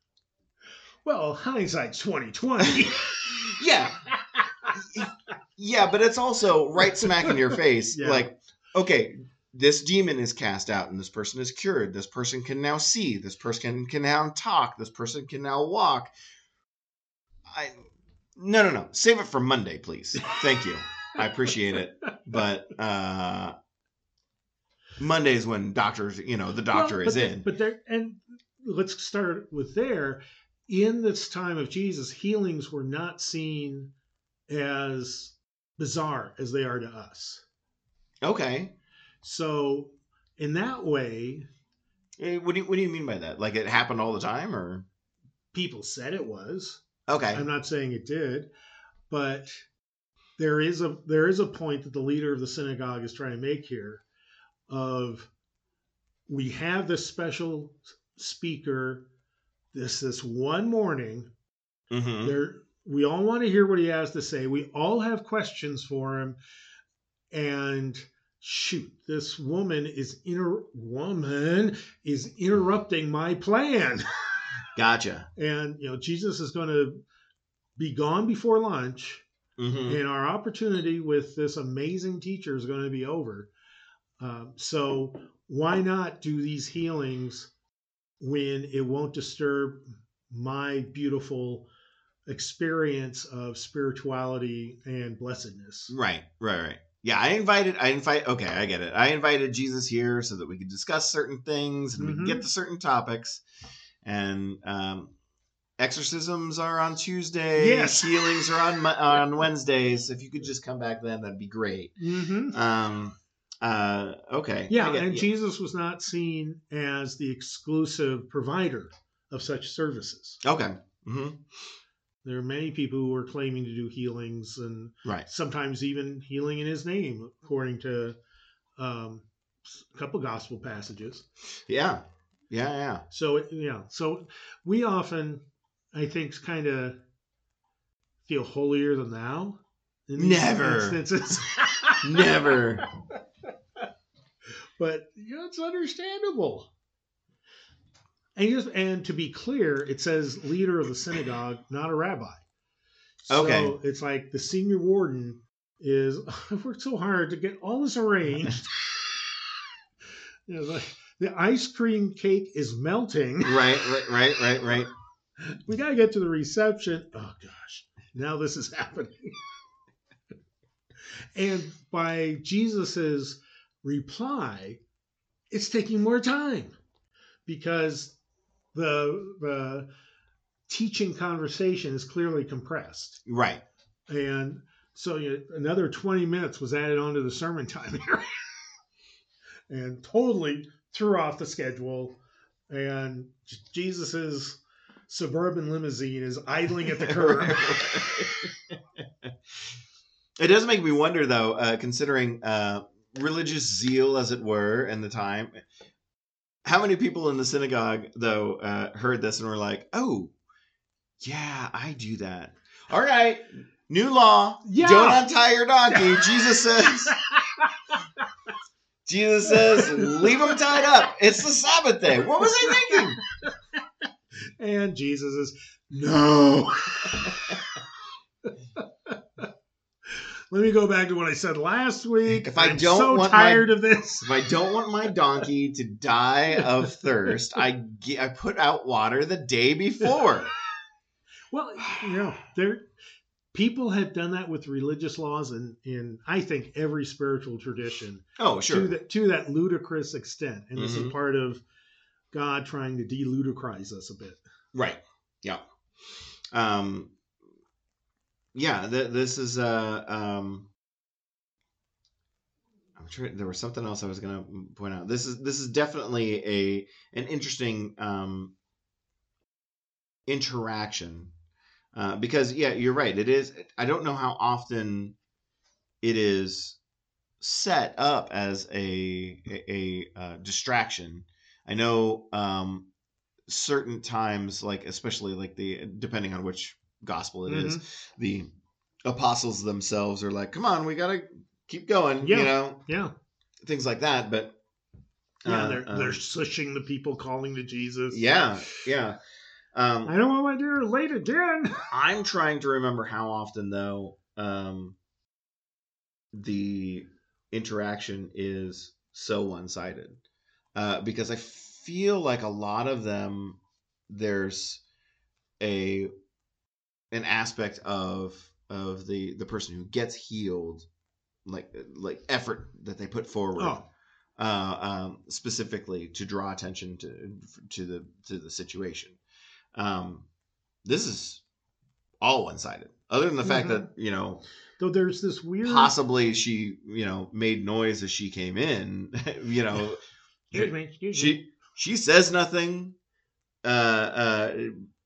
Well, hindsight's twenty twenty. Yeah, yeah, but it's also right smack in your face. Yeah. Like, okay, this demon is cast out and this person is cured. This person can now see. This person can, can now talk. This person can now walk. I no no no. Save it for Monday, please. Thank you. I appreciate it. But uh Monday is when doctors, you know, the doctor Well, is in. but there, and let's start with there. In this time of Jesus, healings were not seen as bizarre as they are to us. Okay. So, in that way, Eh, What do you, what do you mean by that? Like it happened all the time or people said it was. Okay. I'm not saying it did, but there is a there is a point that the leader of the synagogue is trying to make here of we have this special speaker this this one morning Mhm. there we all want to hear what he has to say we all have questions for him and shoot this woman is inter woman is interrupting my plan Gotcha. and you know jesus is going to be gone before lunch Mhm. and our opportunity with this amazing teacher is going to be over um, so why not do these healings when it won't disturb my beautiful experience of spirituality and blessedness Right, right, right. Yeah, I invited. I invite. Okay, I get it. I invited Jesus here so that we could discuss certain things and we could Mhm. get to certain topics. And um, exorcisms are on Tuesdays. Yes. healings are on on Wednesdays. If you could just come back then, that'd be great. mm-hmm. Um, uh, okay. yeah get- and jesus was not seen as the exclusive provider of such services Okay. hmm There are many people who are claiming to do healings and Right. sometimes even healing in his name, according to um, a couple gospel passages. Yeah. Yeah. Yeah. So it- yeah, so we often, I think, kind of feel holier than thou. In Never. instances. Never. But you know, it's understandable. And just, and to be clear, it says leader of the synagogue, not a rabbi. So Okay. it's like the senior warden is. I've worked so hard to get all this arranged. you know, like, the ice cream cake is melting. Right. Right. Right. Right. Right. We got to get to the reception. Oh gosh, now this is happening. and by Jesus's reply, it's taking more time because the the teaching conversation is clearly compressed, Right. and so you another twenty minutes was added onto the sermon time here, and totally threw off the schedule. And Jesus's suburban limousine is idling at the curb. it does make me wonder, though, uh, considering uh, religious zeal, as it were, in the time. How many people in the synagogue, though, uh, heard this and were like, "Oh, yeah, I do that." All right, new law: Yeah. don't untie your donkey. Jesus says. Jesus says, "Leave them tied up. It's the Sabbath day." What was I thinking? and Jesus is no. Let me go back to what I said last week. If I I'm don't so want my- tired of this. If I don't want my donkey to die of thirst, I I put out water the day before. Well, you know, there people have done that with religious laws in, in I think every spiritual tradition Oh, to sure. that to that ludicrous extent. And this is Mhm. part of God trying to de-ludicrize us a bit. Right. Yeah. Um. Yeah. Th- this is uh um. I'm sure there was something else I was gonna point out. This is this is definitely a an interesting um interaction uh, because yeah, you're right. It is. I don't know how often it is set up as a a, a uh, distraction. I know um, certain times, like especially like the depending on which gospel it is, the apostles themselves are like, "Come on, we gotta keep going," Yeah. you know, Yeah. things like that. But Yeah, uh, they're um, they're shushing the people calling to Jesus. yeah, yeah. Um, I don't want my dear late again. I'm trying to remember how often though um, the interaction is so one-sided uh, because I feel like a lot of them there's a an aspect of of the the person who gets healed like like effort that they put forward Oh, uh, um, specifically to draw attention to to the to the situation. Um, this is all one sided, other than the fact Mhm. that you know though there's this weird. possibly she you know made noise as she came in. you know, Excuse me. Excuse me. she she says nothing uh, uh,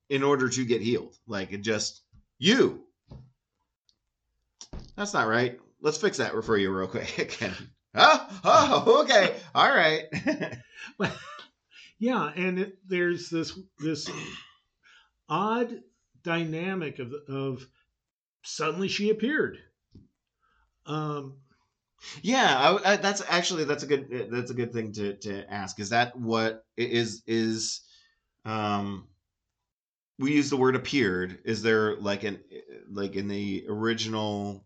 in order to get healed. Like it just you. That's not right. Let's fix that for you real quick. oh, oh, okay, all right. Yeah, and it, there's this this odd dynamic of of suddenly she appeared. Um, Yeah, I, I, that's actually that's a good that's a good thing to to ask. Is that what is is um we use the word appeared? Is there like an like in the original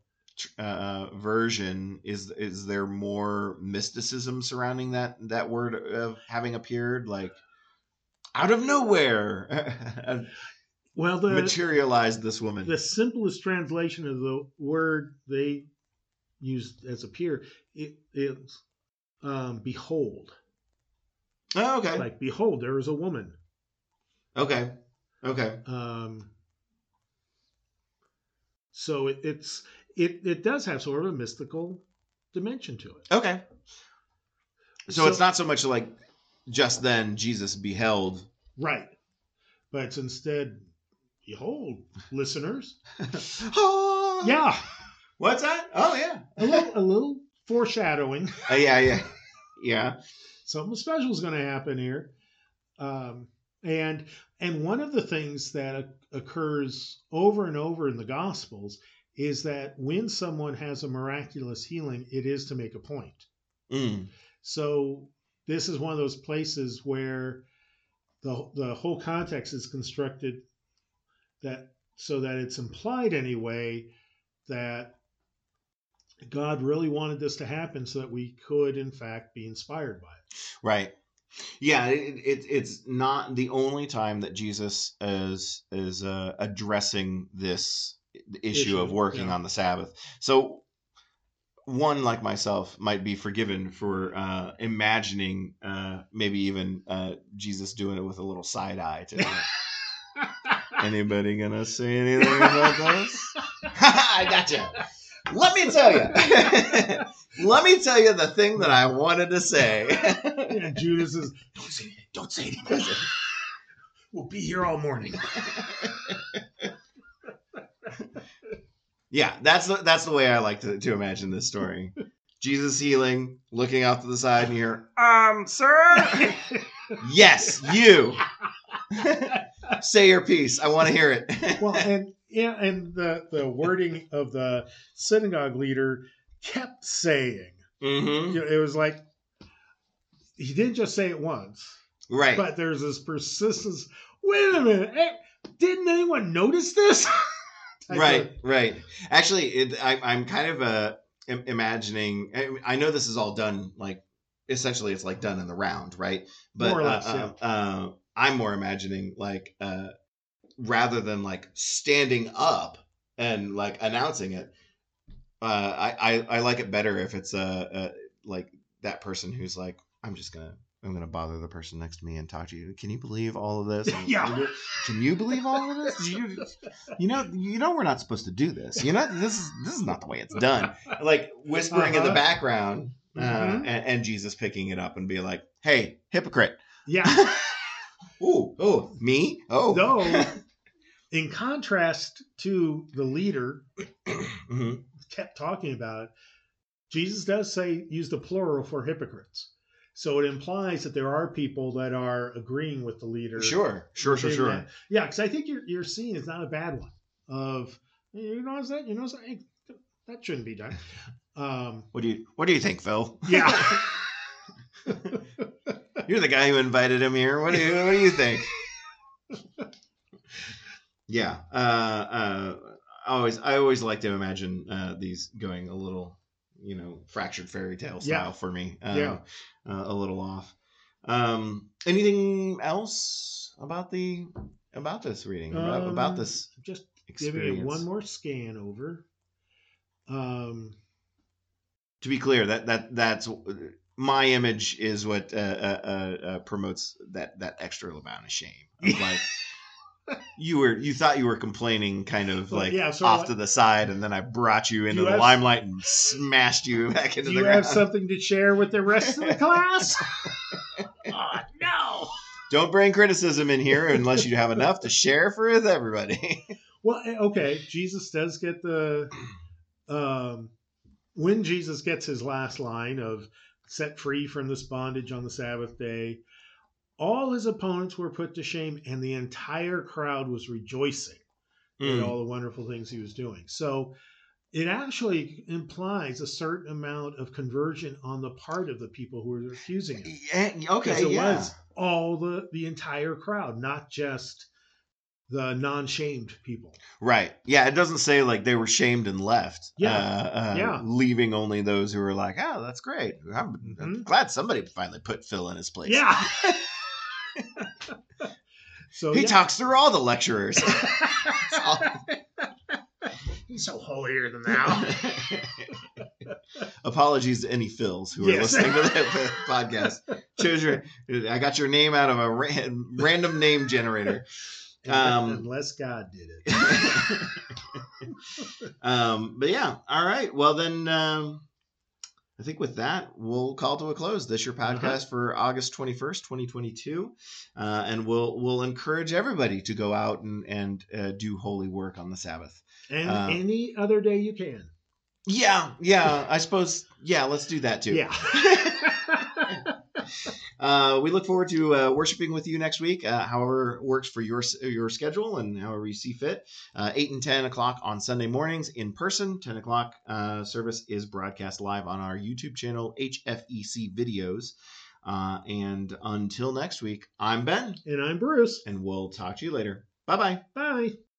uh, version is is there more mysticism surrounding that that word of having appeared like out of nowhere well, the materialized this woman? the simplest translation of the word they used as appear it is um, behold. oh, okay, Like behold, there is a woman. okay, okay. Um, so it, it's it it does have sort of a mystical dimension to it. Okay. So, So- it's not so much like just then Jesus beheld. Right. But it's instead behold, listeners. Oh. Yeah, What's that? Oh yeah. a little, a little foreshadowing. Uh, yeah, yeah, yeah. Something special is going to happen here. Um, and and one of the things that occurs over and over in the Gospels is that when someone has a miraculous healing, it is to make a point. Mm. So this is one of those places where the the whole context is constructed that so that it's implied anyway that God really wanted this to happen so that we could in fact be inspired by it. Right. Yeah, it, it, it's not the only time that Jesus is is uh, addressing this issue, of working yeah. on the Sabbath. So one like myself might be forgiven for uh, imagining uh, maybe even uh, Jesus doing it with a little side eye to. Anybody gonna say anything about this? I gotcha. Let me tell you. Let me tell you the thing that I wanted to say. And Judas is don't say anything, don't say anything. we'll be here all morning. yeah, that's the, that's the way I like to, to imagine this story. Jesus healing, looking off to the side, and you're, um, sir. yes, you. Say your piece. I want to hear it. well, and yeah, and the the wording of the synagogue leader kept saying, hmm you know, it was like he didn't just say it once, Right. but there's this persistence. Wait a minute, eh, didn't anyone notice this? Right of- right actually it, I, i'm kind of uh, imagining I, know this is all done like essentially it's like done in the round right but More or less, uh, uh, uh, i'm more imagining like uh, rather than like standing up and like announcing it uh, I, I i like it better if it's uh, uh like that person who's like i'm just gonna I'm gonna bother the person next to me and talk to you. Can you believe all of this? And- Yeah. Can you believe all of this? You, you know, you know, we're not supposed to do this. You know, this is this is not the way it's done. Like whispering in the Uh-huh. background, uh, Mhm. and, and Jesus picking it up and be like, "Hey, hypocrite! yeah. Ooh, oh, me? Oh, Though, in contrast to the leader Mhm. kept talking about it, Jesus does say use the plural for hypocrites. So it implies that there are people that are agreeing with the leader. Sure, sure, sure, sure. that. Yeah, because I think your your scene is not a bad one. Of you know that you know hey, that shouldn't be done. Um, What do you What do you think, Phil? yeah. You're the guy who invited him here. What do you What do you think? yeah. Uh, uh, I always I always like to imagine uh, these going a little, you know, fractured fairy tale style Yeah. for me. Uh, Yeah. Uh, a little off. Um, anything else about the about this reading about, about Um, this Just experience? giving it one more scan over. Um, to be clear, that that that's my image is what uh, uh, uh, uh, promotes that that extra amount of shame. Of like you were you thought you were complaining kind of like yeah, off like- to the side, and then I brought you into you the have- limelight and smashed you back into do the you ground. have something to share with the rest of the class? oh, no. Don't bring criticism in here unless you have enough to share for with everybody. Well, eh, okay. Jesus does get the um, when Jesus gets his last line of "set free from this bondage on the Sabbath day." All his opponents were put to shame, and the entire crowd was rejoicing at Mm. all the wonderful things he was doing. So it actually implies a certain amount of conversion on the part of the people who were accusing him. Yeah, okay, it yeah. was all the the entire crowd, not just the non-shamed people. Right. Yeah, it doesn't say like they were shamed and left. Yeah. Uh, uh, Yeah. Leaving only those who were like, oh, that's great. I'm, I'm Mhm. glad somebody finally put Phil in his place. Yeah. so He yeah. talks through all the lecturers. He's so holier than thou. Apologies to any Phils who are Yes. listening to the podcast. Chose your, I got your name out of a ra- random name generator. Um, Unless God did it. um, but yeah, all right. Well then, um, I think with that, we'll call to a close this your Uh-huh. podcast for August 21st, 2022. Uh, and we'll we'll encourage everybody to go out and, and uh, do holy work on the Sabbath. And Uh, any other day you can. Yeah, yeah, I suppose. Yeah, let's do that too. Yeah. Uh, we look forward to uh, worshiping with you next week, uh, however works for your your schedule and however you see fit. Uh, 8 and 10 o'clock on Sunday mornings in person. 10 o'clock uh, service is broadcast live on our YouTube channel, HFEC Videos. Uh, and until next week, I'm Ben, and I'm Bruce. and we'll talk to you later. Bye bye. Bye.